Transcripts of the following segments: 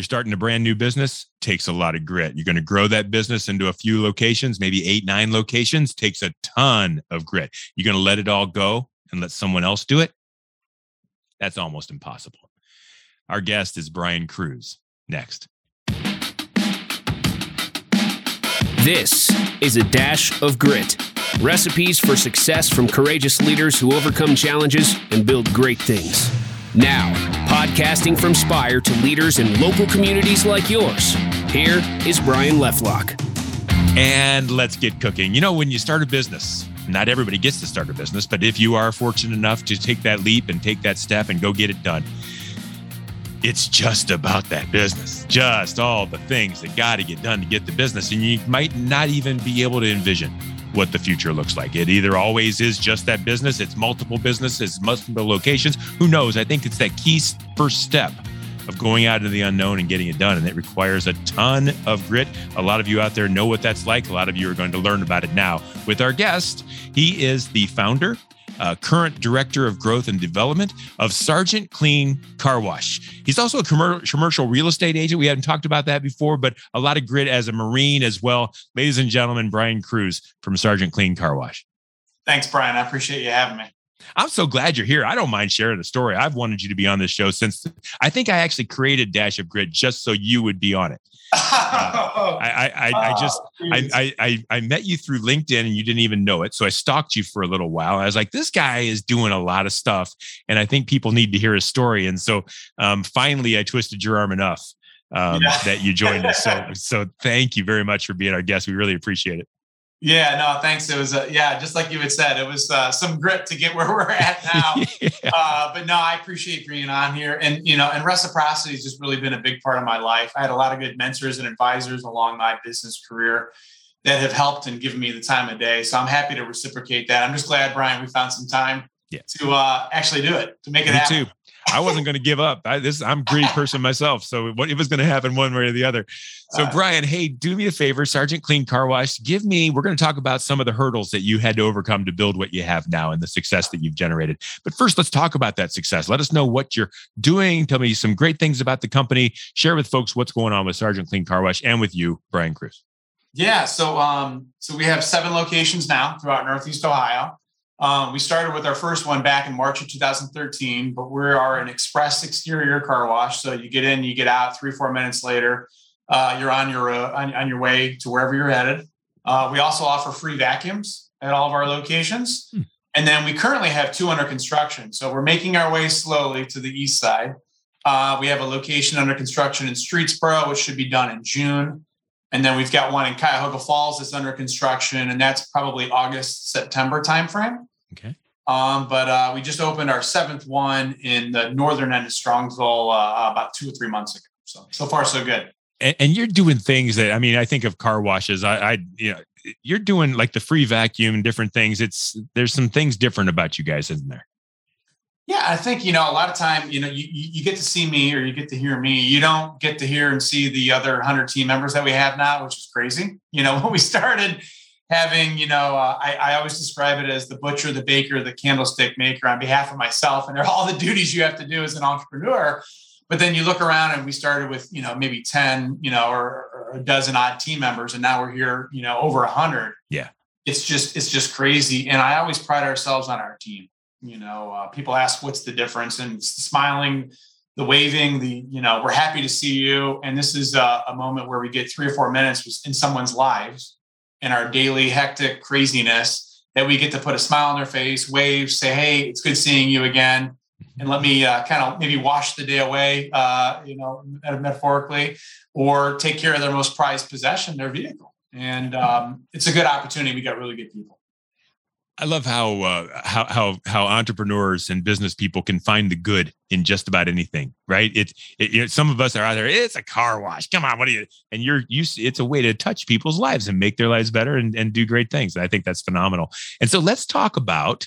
You're starting a brand new business, takes a lot of grit. You're going to grow that business into a few locations, maybe eight, nine locations, takes a ton of grit. You're going to let it all go and let someone else do it. That's almost impossible. Our guest is Brian Krusz. Next. This is a dash of grit. Recipes for success from courageous leaders who overcome challenges and build great things. Now, podcasting from Spire to leaders in local communities like yours, here is Brian Leftlock. And let's get cooking. You know, when you start a business, not everybody gets to start a business, but if you are fortunate enough to take that leap and take that step and go get it done, it's just about that business, just all the things that got to get done to get the business. And you might not even be able to envision what the future looks like. It either always is just that business, it's multiple businesses, multiple locations. Who knows? I think it's that key first step of going out into the unknown and getting it done. And it requires a ton of grit. A lot of you out there know what that's like. A lot of you are going to learn about it now with our guest. He is the founder uh, current director of growth and development of Sergeant Clean Car Wash. He's also a commercial real estate agent. We hadn't talked about that before, but a lot of grit as a Marine as well. Ladies and gentlemen, Brian Krusz from Sergeant Clean Car Wash. Thanks, Brian. I appreciate you having me. I'm so glad you're here. I don't mind sharing the story. I've wanted you to be on this show since I think I actually created Dash of Grit just so you would be on it. Uh, I, I, I, just oh, I, I I met you through LinkedIn and you didn't even know it. So I stalked you for a little while. I was like, this guy is doing a lot of stuff, and I think people need to hear his story. And so um, finally, I twisted your arm enough um, yeah. that you joined us. So so thank you very much for being our guest. We really appreciate it. Yeah, no, thanks. It was, uh, yeah, just like you had said, it was uh, some grit to get where we're at now. yeah. uh, but no, I appreciate being on here, and you know, and reciprocity has just really been a big part of my life. I had a lot of good mentors and advisors along my business career that have helped and given me the time of day. So I'm happy to reciprocate that. I'm just glad, Brian, we found some time yeah. to uh, actually do it, to make it me happen. Too. I wasn't going to give up. I, this I'm a greedy person myself, so what it was going to happen one way or the other. So uh, Brian, hey, do me a favor, Sergeant Clean Car Wash. Give me. We're going to talk about some of the hurdles that you had to overcome to build what you have now and the success that you've generated. But first, let's talk about that success. Let us know what you're doing. Tell me some great things about the company. Share with folks what's going on with Sergeant Clean Car Wash and with you, Brian Krusz. Yeah, so um, so we have seven locations now throughout Northeast Ohio. Um, we started with our first one back in March of 2013, but we are an express exterior car wash. So you get in, you get out three, four minutes later, uh, you're on your uh, on, on, your way to wherever you're headed. Uh, we also offer free vacuums at all of our locations. Hmm. And then we currently have two under construction. So we're making our way slowly to the east side. Uh, we have a location under construction in Streetsboro, which should be done in June. And then we've got one in Cuyahoga Falls that's under construction, and that's probably August, September timeframe. Okay. Um, but uh, we just opened our seventh one in the northern end of Strongsville uh, about two or three months ago. So so far so good. And, and, you're doing things that I mean, I think of car washes. I, I you know, you're doing like the free vacuum and different things. It's there's some things different about you guys, isn't there? Yeah, I think you know a lot of time. You know, you you get to see me or you get to hear me. You don't get to hear and see the other hundred team members that we have now, which is crazy. You know, when we started having, you know, uh, I, I, always describe it as the butcher, the baker, the candlestick maker on behalf of myself. And they're all the duties you have to do as an entrepreneur. But then you look around and we started with, you know, maybe 10, you know, or, or a dozen odd team members. And now we're here, you know, over a hundred. Yeah. It's just, it's just crazy. And I always pride ourselves on our team. You know, uh, people ask what's the difference and smiling, the waving, the, you know, we're happy to see you. And this is a, a moment where we get three or four minutes in someone's lives in our daily hectic craziness that we get to put a smile on their face, wave, say, "Hey, it's good seeing you again," and let me uh, kind of maybe wash the day away, uh, you know, metaphorically, or take care of their most prized possession, their vehicle. And um, it's a good opportunity. We got really good people. I love how uh, how how how entrepreneurs and business people can find the good in just about anything, right? It's it, you know, some of us are out there. It's a car wash. Come on, what are you? And you're you. It's a way to touch people's lives and make their lives better and, and do great things. I think that's phenomenal. And so let's talk about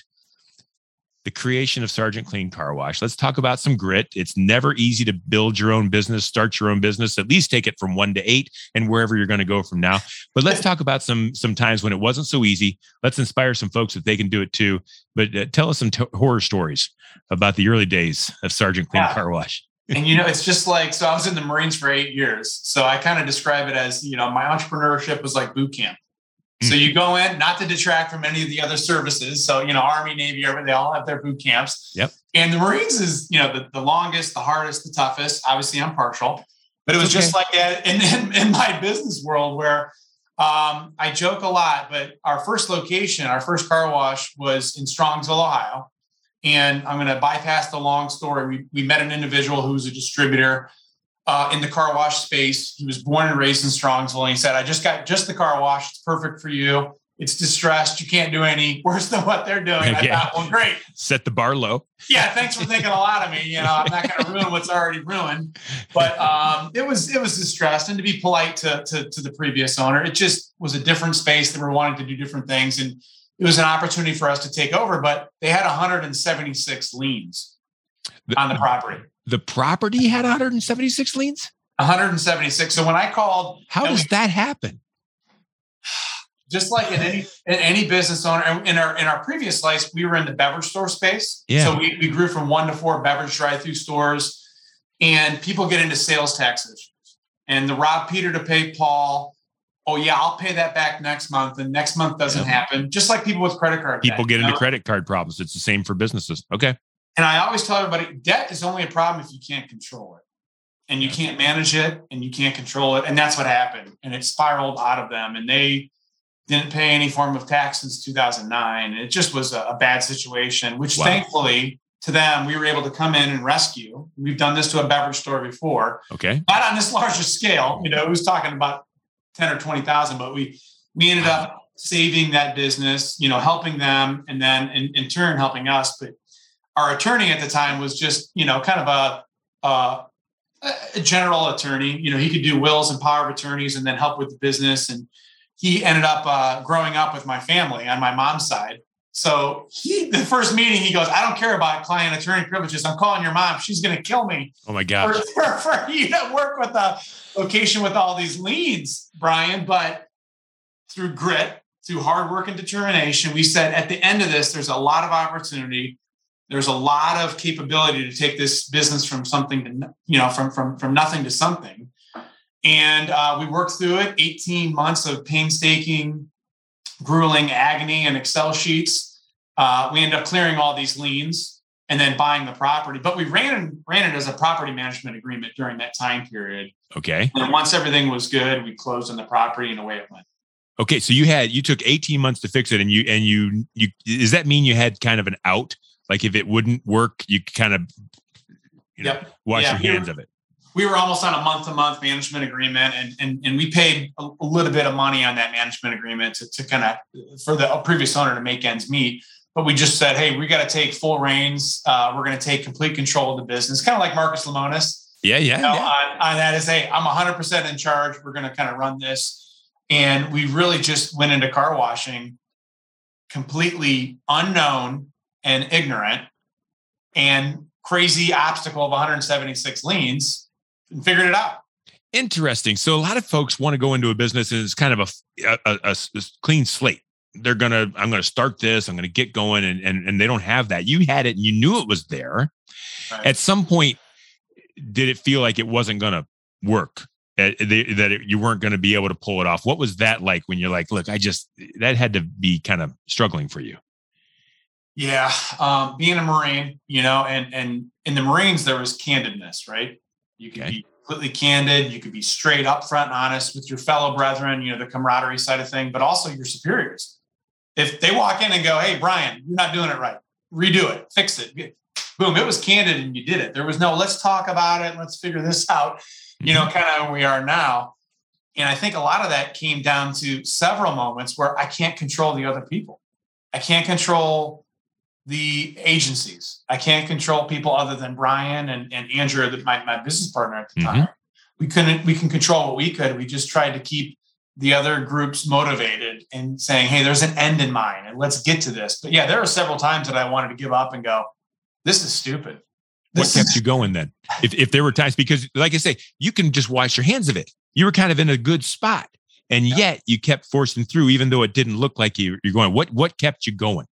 the creation of Sergeant Clean Car Wash. Let's talk about some grit. It's never easy to build your own business, start your own business, at least take it from one to eight and wherever you're going to go from now. But let's talk about some some times when it wasn't so easy. Let's inspire some folks that they can do it too. But uh, tell us some t- horror stories about the early days of Sergeant Clean yeah. Car Wash. and you know, it's just like so. I was in the Marines for eight years, so I kind of describe it as you know, my entrepreneurship was like boot camp. So you go in, not to detract from any of the other services. So, you know, Army, Navy, they all have their boot camps. Yep. And the Marines is, you know, the, the longest, the hardest, the toughest. Obviously, I'm partial, but it was okay. just like that in, in, in, my business world where um, I joke a lot, but our first location, our first car wash was in Strongsville, Ohio. And I'm going to bypass the long story. We, we met an individual who was a distributor uh, in the car wash space. He was born and raised in Strongsville. And he said, I just got just the car wash. It's perfect for you. It's distressed. You can't do any worse than what they're doing. I thought, well, great. Set the bar low. Yeah, thanks for thinking a lot of me. You know, I'm not going to ruin what's already ruined. But um, it was it was distressed, and to be polite to, to to the previous owner, it just was a different space. They were wanting to do different things, and it was an opportunity for us to take over. But they had 176 liens on the property the property had 176 liens? 176 so when i called how does we, that happen? Just like in any in any business owner in our in our previous slice we were in the beverage store space. Yeah. so we, we grew from one to four beverage drive-through stores and people get into sales tax issues. And the rob peter to pay paul oh yeah i'll pay that back next month and next month doesn't yeah. happen. Just like people with credit card people debt, get into know? credit card problems. It's the same for businesses. Okay and I always tell everybody debt is only a problem if you can't control it and you can't manage it and you can't control it. And that's what happened. And it spiraled out of them. And they didn't pay any form of tax since 2009. And it just was a, a bad situation, which wow. thankfully to them, we were able to come in and rescue. We've done this to a beverage store before. Okay. Not on this larger scale. You know, it was talking about 10 or 20,000, but we, we ended up saving that business, you know, helping them and then in, in turn helping us. But our attorney at the time was just you know kind of a, a, a general attorney. You know he could do wills and power of attorneys and then help with the business. And he ended up uh, growing up with my family on my mom's side. So he the first meeting he goes i don't care about client attorney privileges. I'm calling your mom. She's going to kill me. Oh my god for, for, for you to work with a location with all these leads brian. But through grit through hard work and determination we said at the end of this there's a lot of opportunity there's a lot of capability to take this business from something to you know from from from nothing to something. And uh, we worked through it 18 months of painstaking grueling agony and excel sheets. Uh, we ended up clearing all these liens and then buying the property but we ran ran it as a property management agreement during that time period. Okay. And once everything was good we closed on the property and away it went. Okay so you had you took 18 months to fix it and you and you you does that mean you had kind of an out like if it wouldn't work, you kind of you know, yep. wash yeah, your hands we were, of it. We were almost on a month to month management agreement, and, and and we paid a, a, little bit of money on that management agreement to, to kind of for the previous owner to make ends meet. But we just said, hey, we got to take full reins. Uh, we're going to take complete control of the business, kind of like Marcus Lemonis. Yeah, yeah. You know, yeah. On, on that is, hey, I'm 100% in charge. We're going to kind of run this. And we really just went into car washing completely unknown and ignorant and crazy obstacle of 176 liens and figured it out. Interesting. So a lot of folks want to go into a business and it's kind of a, a, a, a clean slate. They're gonna, I'm gonna start this, I'm gonna get going, and and and they don't have that. You had it and you knew it was there. Right. At some point, did it feel like it wasn't gonna work? Uh, that it, you weren't going to be able to pull it off. What was that like when you're like, look, I just that had to be kind of struggling for you? Yeah, um, being a Marine, you know, and and in the Marines there was candidness, right? You could okay. be completely candid, you could be straight up front and honest with your fellow brethren, you know, the camaraderie side of thing, but also your superiors. If they walk in and go, "Hey, Brian, you're not doing it right. Redo it, fix it." Boom, it was candid and you did it. There was no, "Let's talk about it, let's figure this out." You know, mm-hmm. kind of where we are now. And I think a lot of that came down to several moments where I can't control the other people. I can't control the agencies. I can't control people other than Brian and, and Andrew, my, my business partner at the mm-hmm. time. We couldn't, we can control what we could. We just tried to keep the other groups motivated and saying, hey, there's an end in mind and let's get to this. But yeah, there were several times that I wanted to give up and go, this is stupid. This what kept you going then? If, if there were times, because like I say, you can just wash your hands of it. You were kind of in a good spot. And yet you kept forcing through, even though it didn't look like you, you're going. What what kept you going?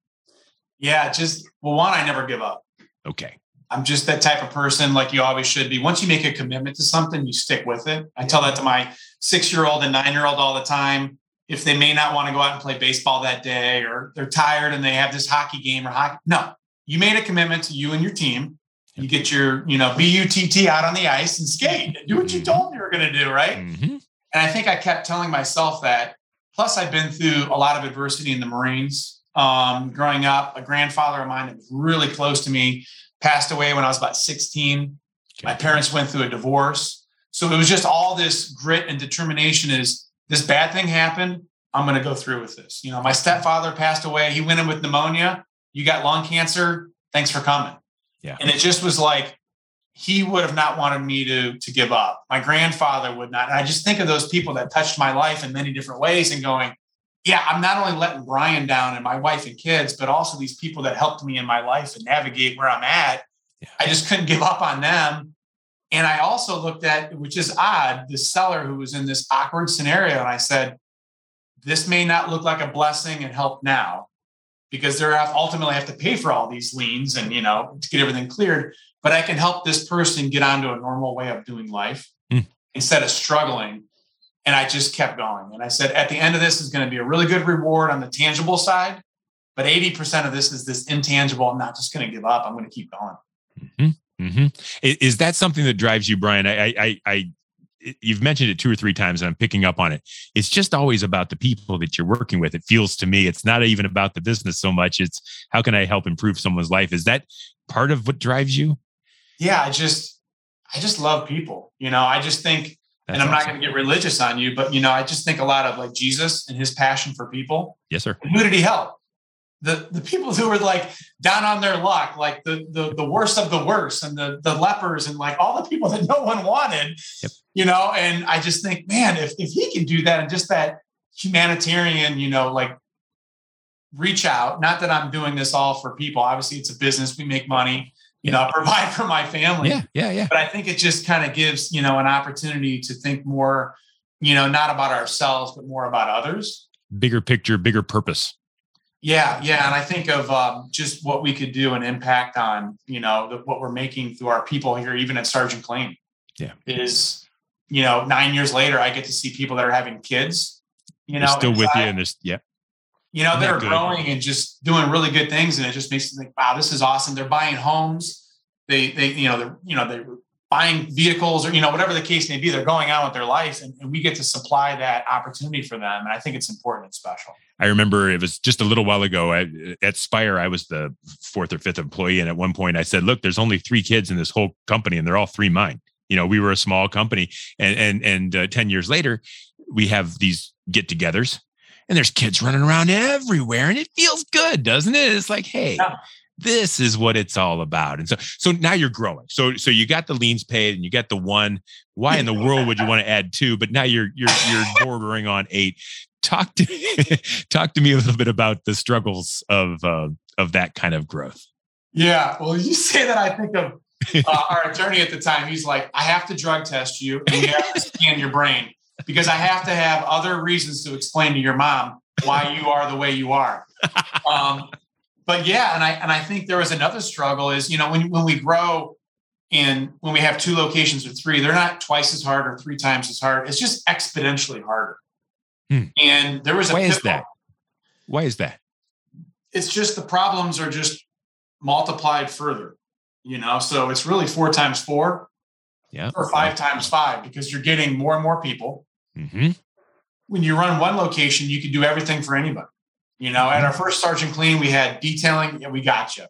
Yeah, just well, one, I never give up. Okay. I'm just that type of person, like you always should be. Once you make a commitment to something, you stick with it. I tell that to my six year old and nine year old all the time. If they may not want to go out and play baseball that day, or they're tired and they have this hockey game or hockey, no, you made a commitment to you and your team. You get your, you know, BUTT out on the ice and skate and do what you mm-hmm. told you were going to do, right? Mm-hmm. And I think I kept telling myself that. Plus, I've been through a lot of adversity in the Marines. Um, growing up, a grandfather of mine that was really close to me passed away when I was about 16. Okay. My parents went through a divorce. So it was just all this grit and determination is this bad thing happened. I'm going to go through with this. You know, my stepfather passed away. He went in with pneumonia. You got lung cancer. Thanks for coming. Yeah. And it just was like, he would have not wanted me to, to give up. My grandfather would not. And I just think of those people that touched my life in many different ways and going, yeah, I'm not only letting Brian down and my wife and kids, but also these people that helped me in my life and navigate where I'm at. Yeah. I just couldn't give up on them. And I also looked at, which is odd, the seller who was in this awkward scenario. And I said, this may not look like a blessing and help now because they're ultimately have to pay for all these liens and, you know, to get everything cleared. But I can help this person get onto a normal way of doing life mm. instead of struggling and I just kept going. And I said, at the end of this is going to be a really good reward on the tangible side, but 80% of this is this intangible. I'm not just going to give up. I'm going to keep going. Mm-hmm. Mm-hmm. Is that something that drives you, Brian? I, I, I, you've mentioned it two or three times and I'm picking up on it. It's just always about the people that you're working with. It feels to me, it's not even about the business so much. It's how can I help improve someone's life? Is that part of what drives you? Yeah. I just, I just love people. You know, I just think that's and I'm awesome. not going to get religious on you, but you know, I just think a lot of like Jesus and his passion for people. Yes, sir. And who did he help? The the people who were like down on their luck, like the the the worst of the worst, and the the lepers, and like all the people that no one wanted. Yep. You know, and I just think, man, if if he can do that and just that humanitarian, you know, like reach out. Not that I'm doing this all for people. Obviously, it's a business. We make money you know, provide for my family. Yeah, yeah, yeah. But I think it just kind of gives, you know, an opportunity to think more, you know, not about ourselves, but more about others. Bigger picture, bigger purpose. Yeah, yeah. And I think of um, just what we could do and impact on, you know, the, what we're making through our people here, even at Sergeant Clean. Yeah. Is, you know, nine years later, I get to see people that are having kids, you know, they're still inside. with you and this, yeah you know, that are growing and just doing really good things. And it just makes me think, wow, this is awesome. They're buying homes. They, they, you know, they're, you know, they're buying vehicles or, you know, whatever the case may be, they're going on with their life and, and we get to supply that opportunity for them. And I think it's important and special. I remember it was just a little while ago I, at Spire, I was the fourth or fifth employee. And at one point I said, look, there's only three kids in this whole company and they're all three mine. You know, we were a small company and, and, and uh, 10 years later, we have these get togethers and there's kids running around everywhere and it feels good, doesn't it? It's like, hey, yeah. this is what it's all about. And so so now you're growing. So so you got the liens paid and you got the one. Why in the world would you want to add two? But now you're you're you're bordering on eight. Talk to talk to me a little bit about the struggles of uh, of that kind of growth. Yeah, well, you say that I think of uh, our attorney at the time. He's like, I have to drug test you and you have to scan your brain because I have to have other reasons to explain to your mom why you are the way you are. Um, but yeah, and I and I think there was another struggle is you know when when we grow and when we have two locations or three, they're not twice as hard or three times as hard. It's just exponentially harder. Hmm. And there was a why is that? Why is that? It's just the problems are just multiplied further. You know, so it's really four times four, yeah, or five times five because you're getting more and more people Mm-hmm. When you run one location, you can do everything for anybody. You know, at our mm-hmm. first Sergeant Clean, we had detailing. Yeah, we got you.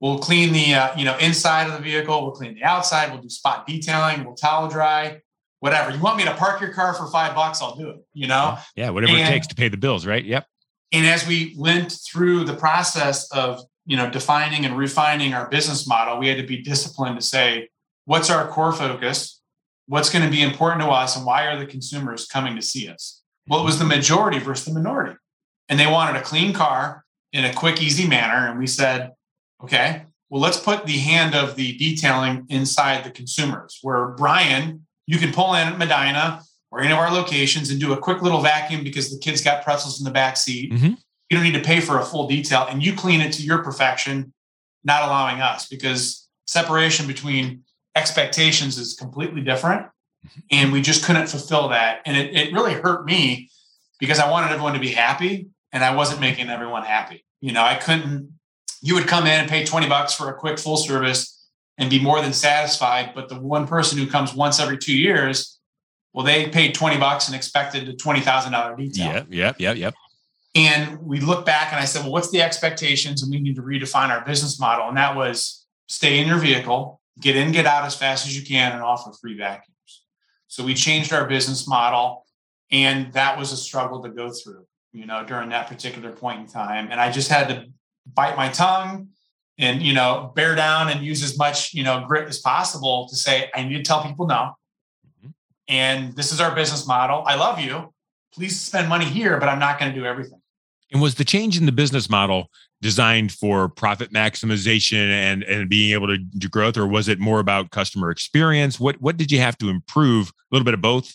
We'll clean the uh, you know inside of the vehicle. We'll clean the outside. We'll do spot detailing. We'll towel dry. Whatever you want me to park your car for five bucks, I'll do it. You know. Yeah, whatever and, it takes to pay the bills, right? Yep. And as we went through the process of you know defining and refining our business model, we had to be disciplined to say what's our core focus what's going to be important to us and why are the consumers coming to see us? Well, it was the majority versus the minority. And they wanted a clean car in a quick, easy manner. And we said, okay, well, let's put the hand of the detailing inside the consumers, where Brian, you can pull in at Medina or any of our locations and do a quick little vacuum because the kids got pretzels in the back seat. Mm-hmm. You don't need to pay for a full detail and you clean it to your perfection, not allowing us because separation between expectations is completely different. Mm-hmm. And we just couldn't fulfill that. And it, it really hurt me because I wanted everyone to be happy and I wasn't making everyone happy. You know, I couldn't, you would come in and pay 20 bucks for a quick full service and be more than satisfied. But the one person who comes once every two years, well, they paid 20 bucks and expected a $20,000 detail. Yep, yep, yep, yep. And we look back and I said, well, what's the expectations? And we need to redefine our business model. And that was stay in your vehicle, get in, get out as fast as you can, and offer free vacuums. So we changed our business model. And that was a struggle to go through, you know, during that particular point in time. And I just had to bite my tongue and, you know, bear down and use as much, you know, grit as possible to say, I need to tell people no. Mm-hmm. And this is our business model. I love you. Please spend money here, but I'm not going to do everything. And was the change in the business model designed for profit maximization and and being able to do growth, or was it more about customer experience? What what did you have to improve? A little bit of both.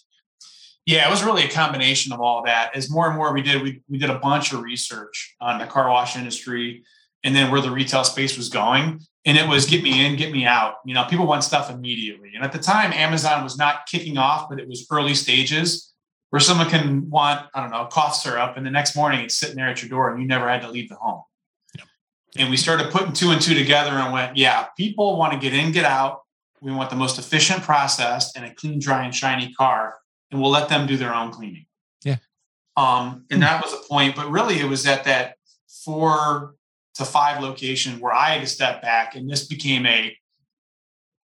Yeah, it was really a combination of all that. As more and more we did, we we did a bunch of research on the car wash industry and then where the retail space was going. And it was get me in, get me out. You know, people want stuff immediately. And at the time, Amazon was not kicking off, but it was early stages where someone can want, I don't know, cough syrup, and the next morning it's sitting there at your door and you never had to leave the home. And we started putting two and two together and went, yeah, people want to get in, get out. We want the most efficient process and a clean, dry, and shiny car, and we'll let them do their own cleaning. Yeah. Um, and that was a point, but really it was at that four to five location where I had to step back, and this became a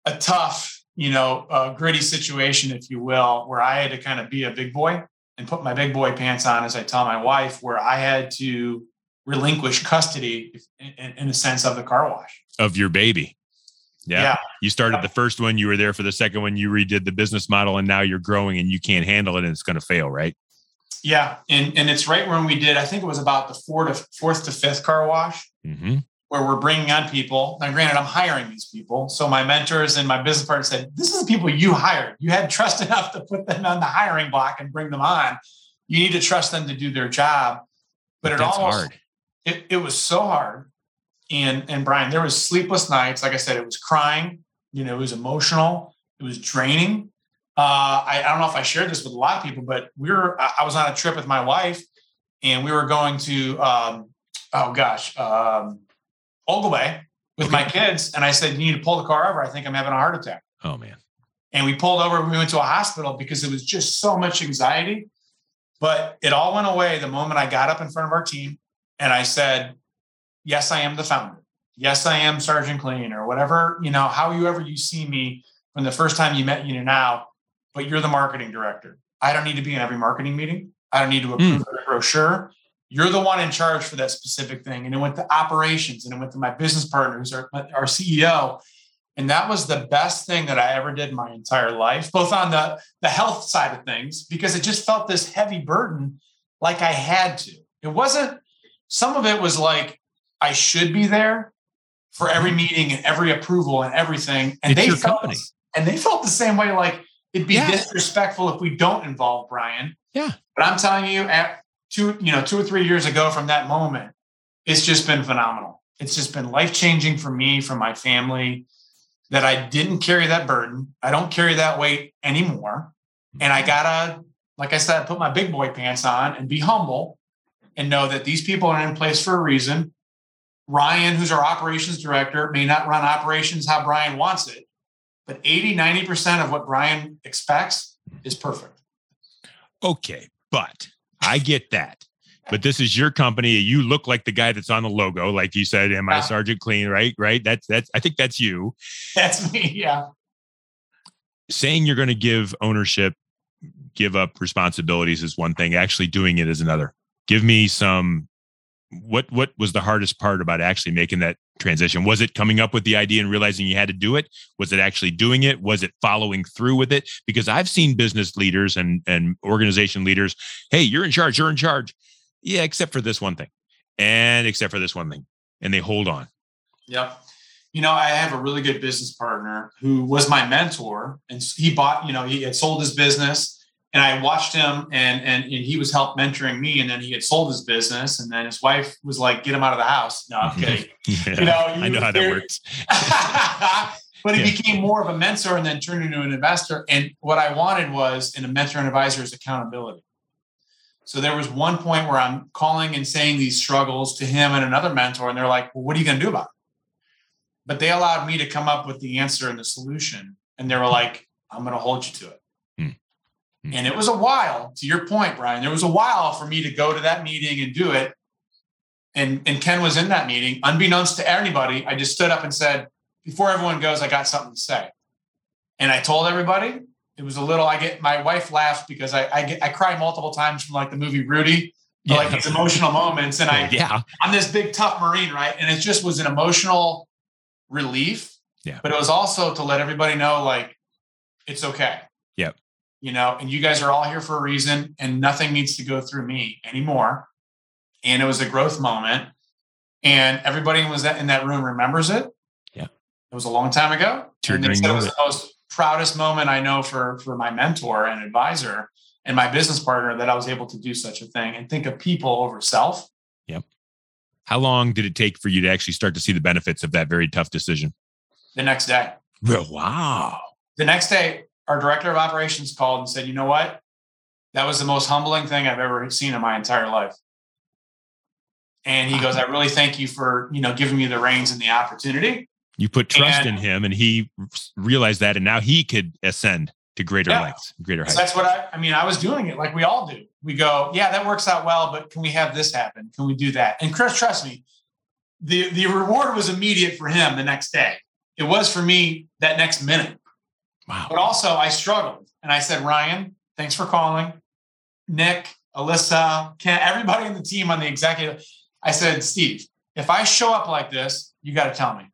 a tough you know, a gritty situation, if you will, where I had to kind of be a big boy and put my big boy pants on, as I tell my wife, where I had to relinquish custody in, in a sense of the car wash of your baby. Yeah. yeah. You started the first one, you were there for the second one, you redid the business model, and now you're growing and you can't handle it and it's going to fail, right? Yeah. And, and it's right when we did, I think it was about the fourth to fourth to fifth car wash. Mm-hmm where we're bringing on people. Now, granted, I'm hiring these people. So my mentors and my business partner said, This is the people you hired. You had trust enough to put them on the hiring block and bring them on. You need to trust them to do their job. But, but it almost hard. It, it was so hard. And and Brian, there was sleepless nights. Like I said, it was crying, you know, it was emotional, it was draining. Uh, I, I don't know if I shared this with a lot of people, but we were I was on a trip with my wife and we were going to um, oh gosh, um, Ogilvie with my kids, and I said, "You need to pull the car over. I think I'm having a heart attack." Oh man! And we pulled over. We went to a hospital because it was just so much anxiety. But it all went away the moment I got up in front of our team and I said, "Yes, I am the founder. Yes, I am Sergeant Clean, or whatever you know, however you see me from the first time you met you to now. But you're the marketing director. I don't need to be in every marketing meeting. I don't need to approve mm. a brochure. You're the one in charge for that specific thing. And it went to operations and it went to my business partners, our, our CEO. And that was the best thing that I ever did in my entire life, both on the, the health side of things, because it just felt this heavy burden like I had to. It wasn't, some of it was like, I should be there for every mm-hmm. meeting and every approval and everything. And it's they felt, company. and they felt the same way. Like it'd be yeah. disrespectful if we don't involve Brian. Yeah. But I'm telling you, two, you know, two or three years ago from that moment, it's just been phenomenal. It's just been life changing for me, for my family, that I didn't carry that burden. I don't carry that weight anymore. And I mm-hmm. gotta, like I said, put my big boy pants on and be humble and know that these people are in place for a reason. Ryan, who's our operations director, may not run operations how Brian wants it, but 80, 90% of what Brian expects is perfect. Okay. But I get that. But this is your company. You look like the guy that's on the logo, like you said, "Am I Sergeant Clean?" Right, right. That's that's. I think that's you. That's me. Yeah. Saying you're going to give ownership, give up responsibilities is one thing. Actually doing it is another. Give me some what what was the hardest part about actually making that transition? Was it coming up with the idea and realizing you had to do it? Was it actually doing it? Was it following through with it? Because i've seen business leaders and and organization leaders hey you're in charge you're in charge. Yeah except for this one thing and except for this one thing and they hold on. Yep. You know i have a really good business partner who was my mentor and he bought you know he had sold his business and I watched him and, and, and he was help mentoring me. And then he had sold his business. And then his wife was like, get him out of the house. No, I'm kidding. yeah, you know, I know how that works. but he yeah. became more of a mentor and then turned into an investor. And what I wanted was in a mentor and advisor is accountability. So there was one point where I'm calling and saying these struggles to him and another mentor, and they're like, well, what are you going to do about it? But they allowed me to come up with the answer and the solution. And they were like, I'm going to hold you to it. Mm-hmm. And it was a while, to your point, Brian, there was a while for me to go to that meeting and do it. And, and Ken was in that meeting. Unbeknownst to anybody, I just stood up and said, before everyone goes, I got something to say. And I told everybody, it was a little, I get, my wife laughs because I, I get, I cry multiple times from like the movie Rudy, yeah. like these emotional moments. And I, yeah, I'm this big tough Marine, right? And it just was an emotional relief. Yeah. But it was also to let everybody know, like, it's okay. You know, and you guys are all here for a reason and nothing needs to go through me anymore. And it was a growth moment. And everybody was that in that room remembers it. Yeah. It was a long time ago. And it was the most proudest moment I know for for my mentor and advisor and my business partner that I was able to do such a thing and think of people over self. Yep. How long did it take for you to actually start to see the benefits of that very tough decision? The next day. Wow. The next day, our director of operations called and said, you know what? That was the most humbling thing I've ever seen in my entire life. And he goes, I really thank you for, you know, giving me the reins and the opportunity. You put trust and, in him and he realized that and now he could ascend to greater yeah. lengths, greater heights. So that's what I I mean, I was doing it like we all do. We go, yeah, that works out well, but can we have this happen? Can we do that? And Chris, trust me, the the reward was immediate for him the next day. It was for me that next minute. Wow. But also, I struggled. And I said, Ryan, thanks for calling. Nick, Alyssa, Ken, everybody in the team on the executive. I said, Steve, if I show up like this, you got to tell me.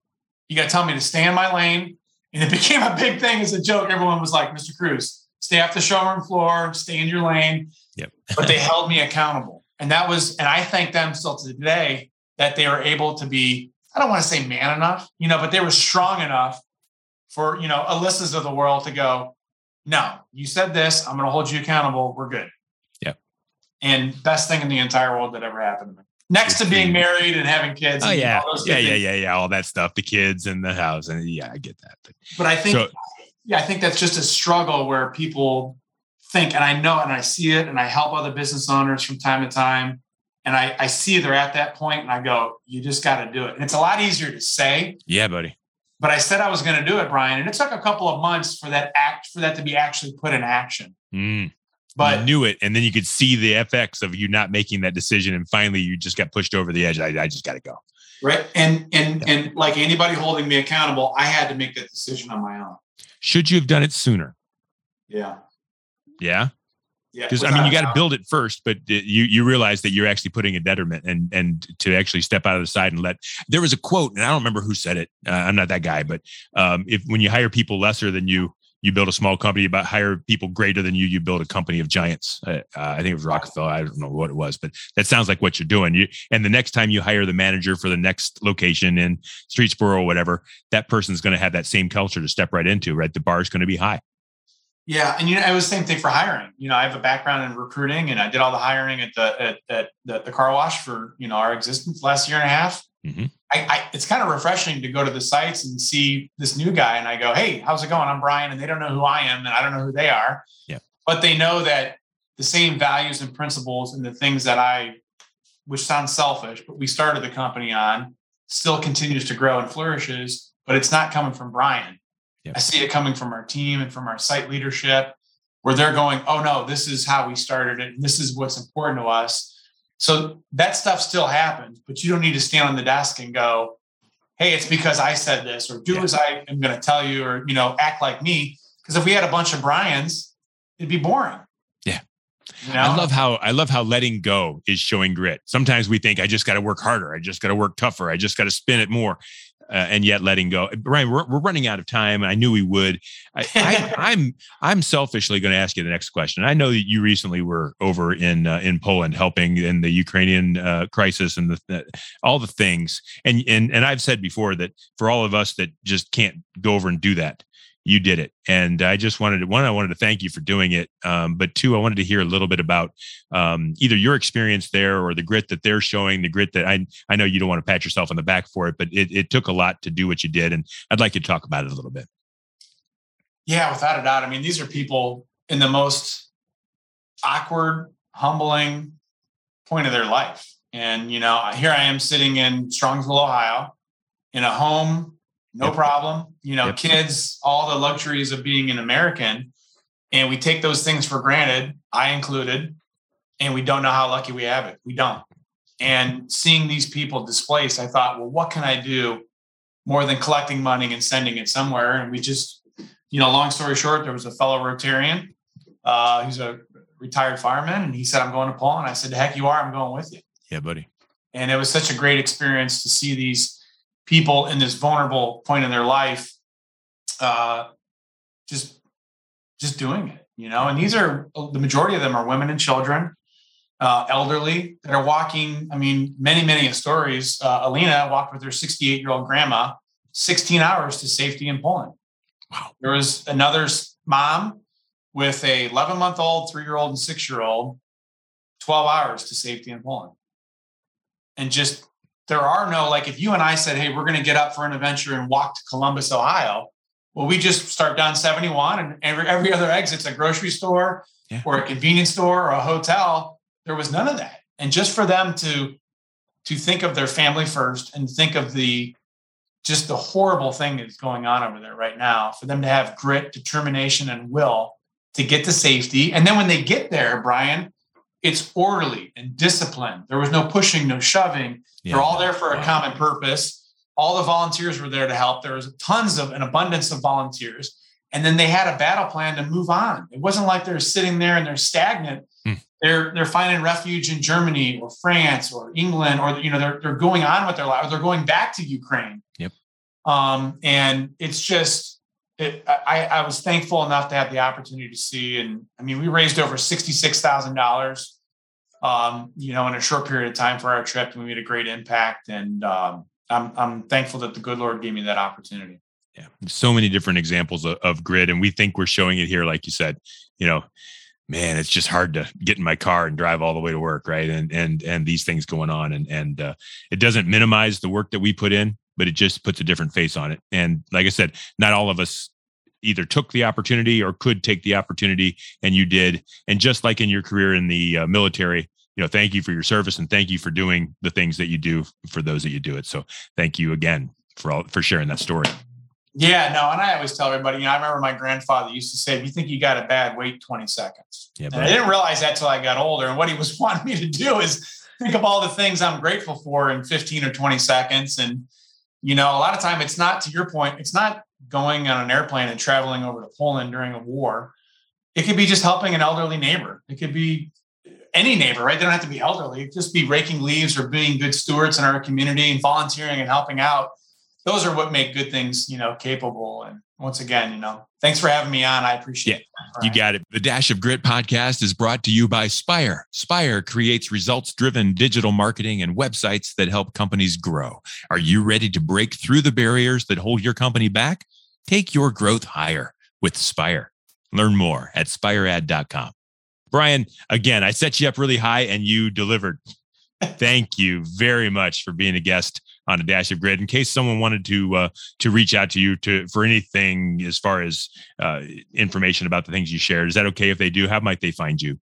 You got to tell me to stay in my lane. And it became a big thing as a joke. Everyone was like, Mr. Krusz, stay off the showroom floor, stay in your lane. Yep. but they held me accountable. And that was, and I thank them still to today that they were able to be, I don't want to say man enough, you know, but they were strong enough for you know Alyssa's of the world to go, no, you said this, I'm going to hold you accountable. We're good. Yeah. And best thing in the entire world that ever happened to me. Next to being married and having kids. Oh yeah, yeah, yeah, yeah, yeah. All that stuff, the kids and the house, and yeah, I get that. But, but I think, so, yeah, I think that's just a struggle where people think, and I know, and I see it, and I help other business owners from time to time, and I, I see they're at that point, and I go, you just got to do it. And it's a lot easier to say. Yeah, buddy. But I said I was going to do it, Brian, and it took a couple of months for that act for that to be actually put in action. Mm. But you knew it, and then you could see the effects of you not making that decision, and finally you just got pushed over the edge. I, I just got to go. Right, and and yeah. and like anybody holding me accountable, I had to make that decision on my own. Should you have done it sooner? Yeah. Yeah. Because I mean, you got to build it first, but you you realize that you're actually putting a detriment, and and to actually step out of the side and let. There was a quote, and I don't remember who said it. Uh, I'm not that guy, but um, if when you hire people lesser than you, you build a small company. About hire people greater than you, you build a company of giants. Uh, uh, I think it was Rockefeller. I don't know what it was, but that sounds like what you're doing. You and the next time you hire the manager for the next location in Streetsboro or whatever, that person's going to have that same culture to step right into. Right, the bar is going to be high. Yeah, and you know, it was the same thing for hiring. You know, I have a background in recruiting, and I did all the hiring at the at, at the, the, car wash for you know our existence last year and a half. Mm-hmm. I, I, it's kind of refreshing to go to the sites and see this new guy, and I go, "Hey, how's it going? I'm Brian," and they don't know who I am, and I don't know who they are. Yeah, but they know that the same values and principles and the things that I, which sounds selfish, but we started the company on, still continues to grow and flourishes. But it's not coming from Brian Yep. I see it coming from our team and from our site leadership where they're going, oh no, this is how we started it. And this is what's important to us. So that stuff still happens, but you don't need to stand on the desk and go, hey, it's because I said this, or do yeah. as I am going to tell you, or, you know, act like me. Because if we had a bunch of Brian's, it'd be boring. Yeah. You know? I love how I love how letting go is showing grit. Sometimes we think I just got to work harder. I just got to work tougher. I just got to spin it more uh, and yet letting go. Brian, we're, we're running out of time, I knew we would. I, am I'm, I'm selfishly going to ask you the next question. I know that you recently were over in uh, in Poland helping in the Ukrainian uh, crisis and the, all the things. And and and I've said before that for all of us that just can't go over and do that, you did it. And I just wanted to, one, I wanted to thank you for doing it. Um, but two, I wanted to hear a little bit about um, either your experience there or the grit that they're showing, the grit that I, I know you don't want to pat yourself on the back for it, but it, it took a lot to do what you did. And I'd like you to talk about it a little bit. Yeah, without a doubt. I mean, these are people in the most awkward, humbling point of their life. And, you know, here I am sitting in Strongsville, Ohio, in a home no yep. problem. You know, yep. kids, all the luxuries of being an American. And we take those things for granted, I included, and we don't know how lucky we have it. We don't. And seeing these people displaced, I thought, well, what can I do more than collecting money and sending it somewhere? And we just, you know, long story short, there was a fellow Rotarian. Uh, he's a retired fireman, and he said, I'm going to Poland. I said, the heck, you are. I'm going with you. Yeah, buddy. And it was such a great experience to see these people in this vulnerable point in their life uh, just just doing it you know? And these are the majority of them are women and children uh, elderly that are walking i mean many many stories uh, alina walked with her 68 year old grandma 16 hours to safety in poland. Wow. There was another mom with a 11 month old three year old and six year old 12 hours to safety in poland. And just there are no like if you and I said, hey, we're going to get up for an adventure and walk to Columbus, Ohio. Well, we just start down 71 and every, every other exit's a grocery store yeah. or a convenience store or a hotel. There was none of that. And just for them to to think of their family first and think of the just the horrible thing that's going on over there right now, for them to have grit, determination, and will to get to safety. And then when they get there, Brian, it's orderly and disciplined. There was no pushing, no shoving. Yeah. They're all there for a common purpose. All the volunteers were there to help. There was tons of an abundance of volunteers. And then they had a battle plan to move on. It wasn't like they're sitting there and they're stagnant. Hmm. They're they're finding refuge in Germany or France or England, or you know, they're they're going on with their life. Or they're going back to Ukraine. Yep. Um, and it's just it, I, I, was thankful enough to have the opportunity to see. And I mean, we raised over $66,000, um, you know, in a short period of time for our trip and we made a great impact. And um, I'm, I'm thankful that the good Lord gave me that opportunity. Yeah. So many different examples of, of grit. And we think we're showing it here. Like you said, you know, man, it's just hard to get in my car and drive all the way to work. Right. And, and, and these things going on and, and, uh, it doesn't minimize the work that we put in but it just puts a different face on it. And like I said, not all of us either took the opportunity or could take the opportunity, and you did. And just like in your career in the uh, military, you know, thank you for your service and thank you for doing the things that you do for those that you do it. So thank you again for all for sharing that story. Yeah, no, and I always tell everybody, you know, I remember my grandfather used to say, if you think you got a bad, wait 20 seconds. Yeah, I didn't realize that till I got older. And what he was wanting me to do is think of all the things I'm grateful for in 15 or 20 seconds. And you know, a lot of time it's not to your point, it's not going on an airplane and traveling over to Poland during a war. It could be just helping an elderly neighbor. It could be any neighbor, right? They don't have to be elderly. It just be raking leaves or being good stewards in our community and volunteering and helping out. Those are what make good things, you know, capable. And once again, you know, thanks for having me on. I appreciate yeah, it. You got it. The Dash of Grit podcast is brought to you by Spire. Spire creates results driven digital marketing and websites that help companies grow. Are you ready to break through the barriers that hold your company back? Take your growth higher with Spire. Learn more at spiread.com. Brian, again, I set you up really high and you delivered. Thank you very much for being a guest on a dash of grit in case someone wanted to uh, to reach out to you to for anything as far as uh, information about the things you shared. Is that okay if they do? How might they find you?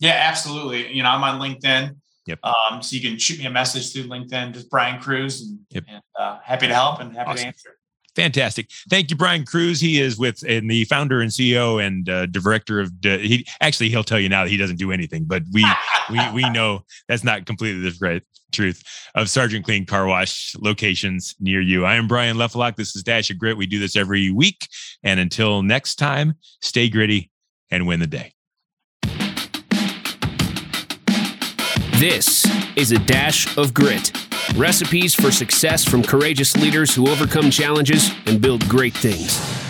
Yeah absolutely. You know i'm on linkedin. Yep. Um, so you can shoot me a message through linkedin just brian krusz and, yep. and uh, happy to help and happy awesome. to answer Fantastic. Thank you, Brian Krusz. He is with and the founder and CEO and uh, director of. Uh, he actually he'll tell you now that he doesn't do anything, but we we we know that's not completely the right truth of Sergeant Clean Car Wash locations near you. I am Brian Leffelock. This is Dash of Grit. We do this every week, and until next time, stay gritty and win the day. This is a dash of grit. Recipes for success from courageous leaders who overcome challenges and build great things.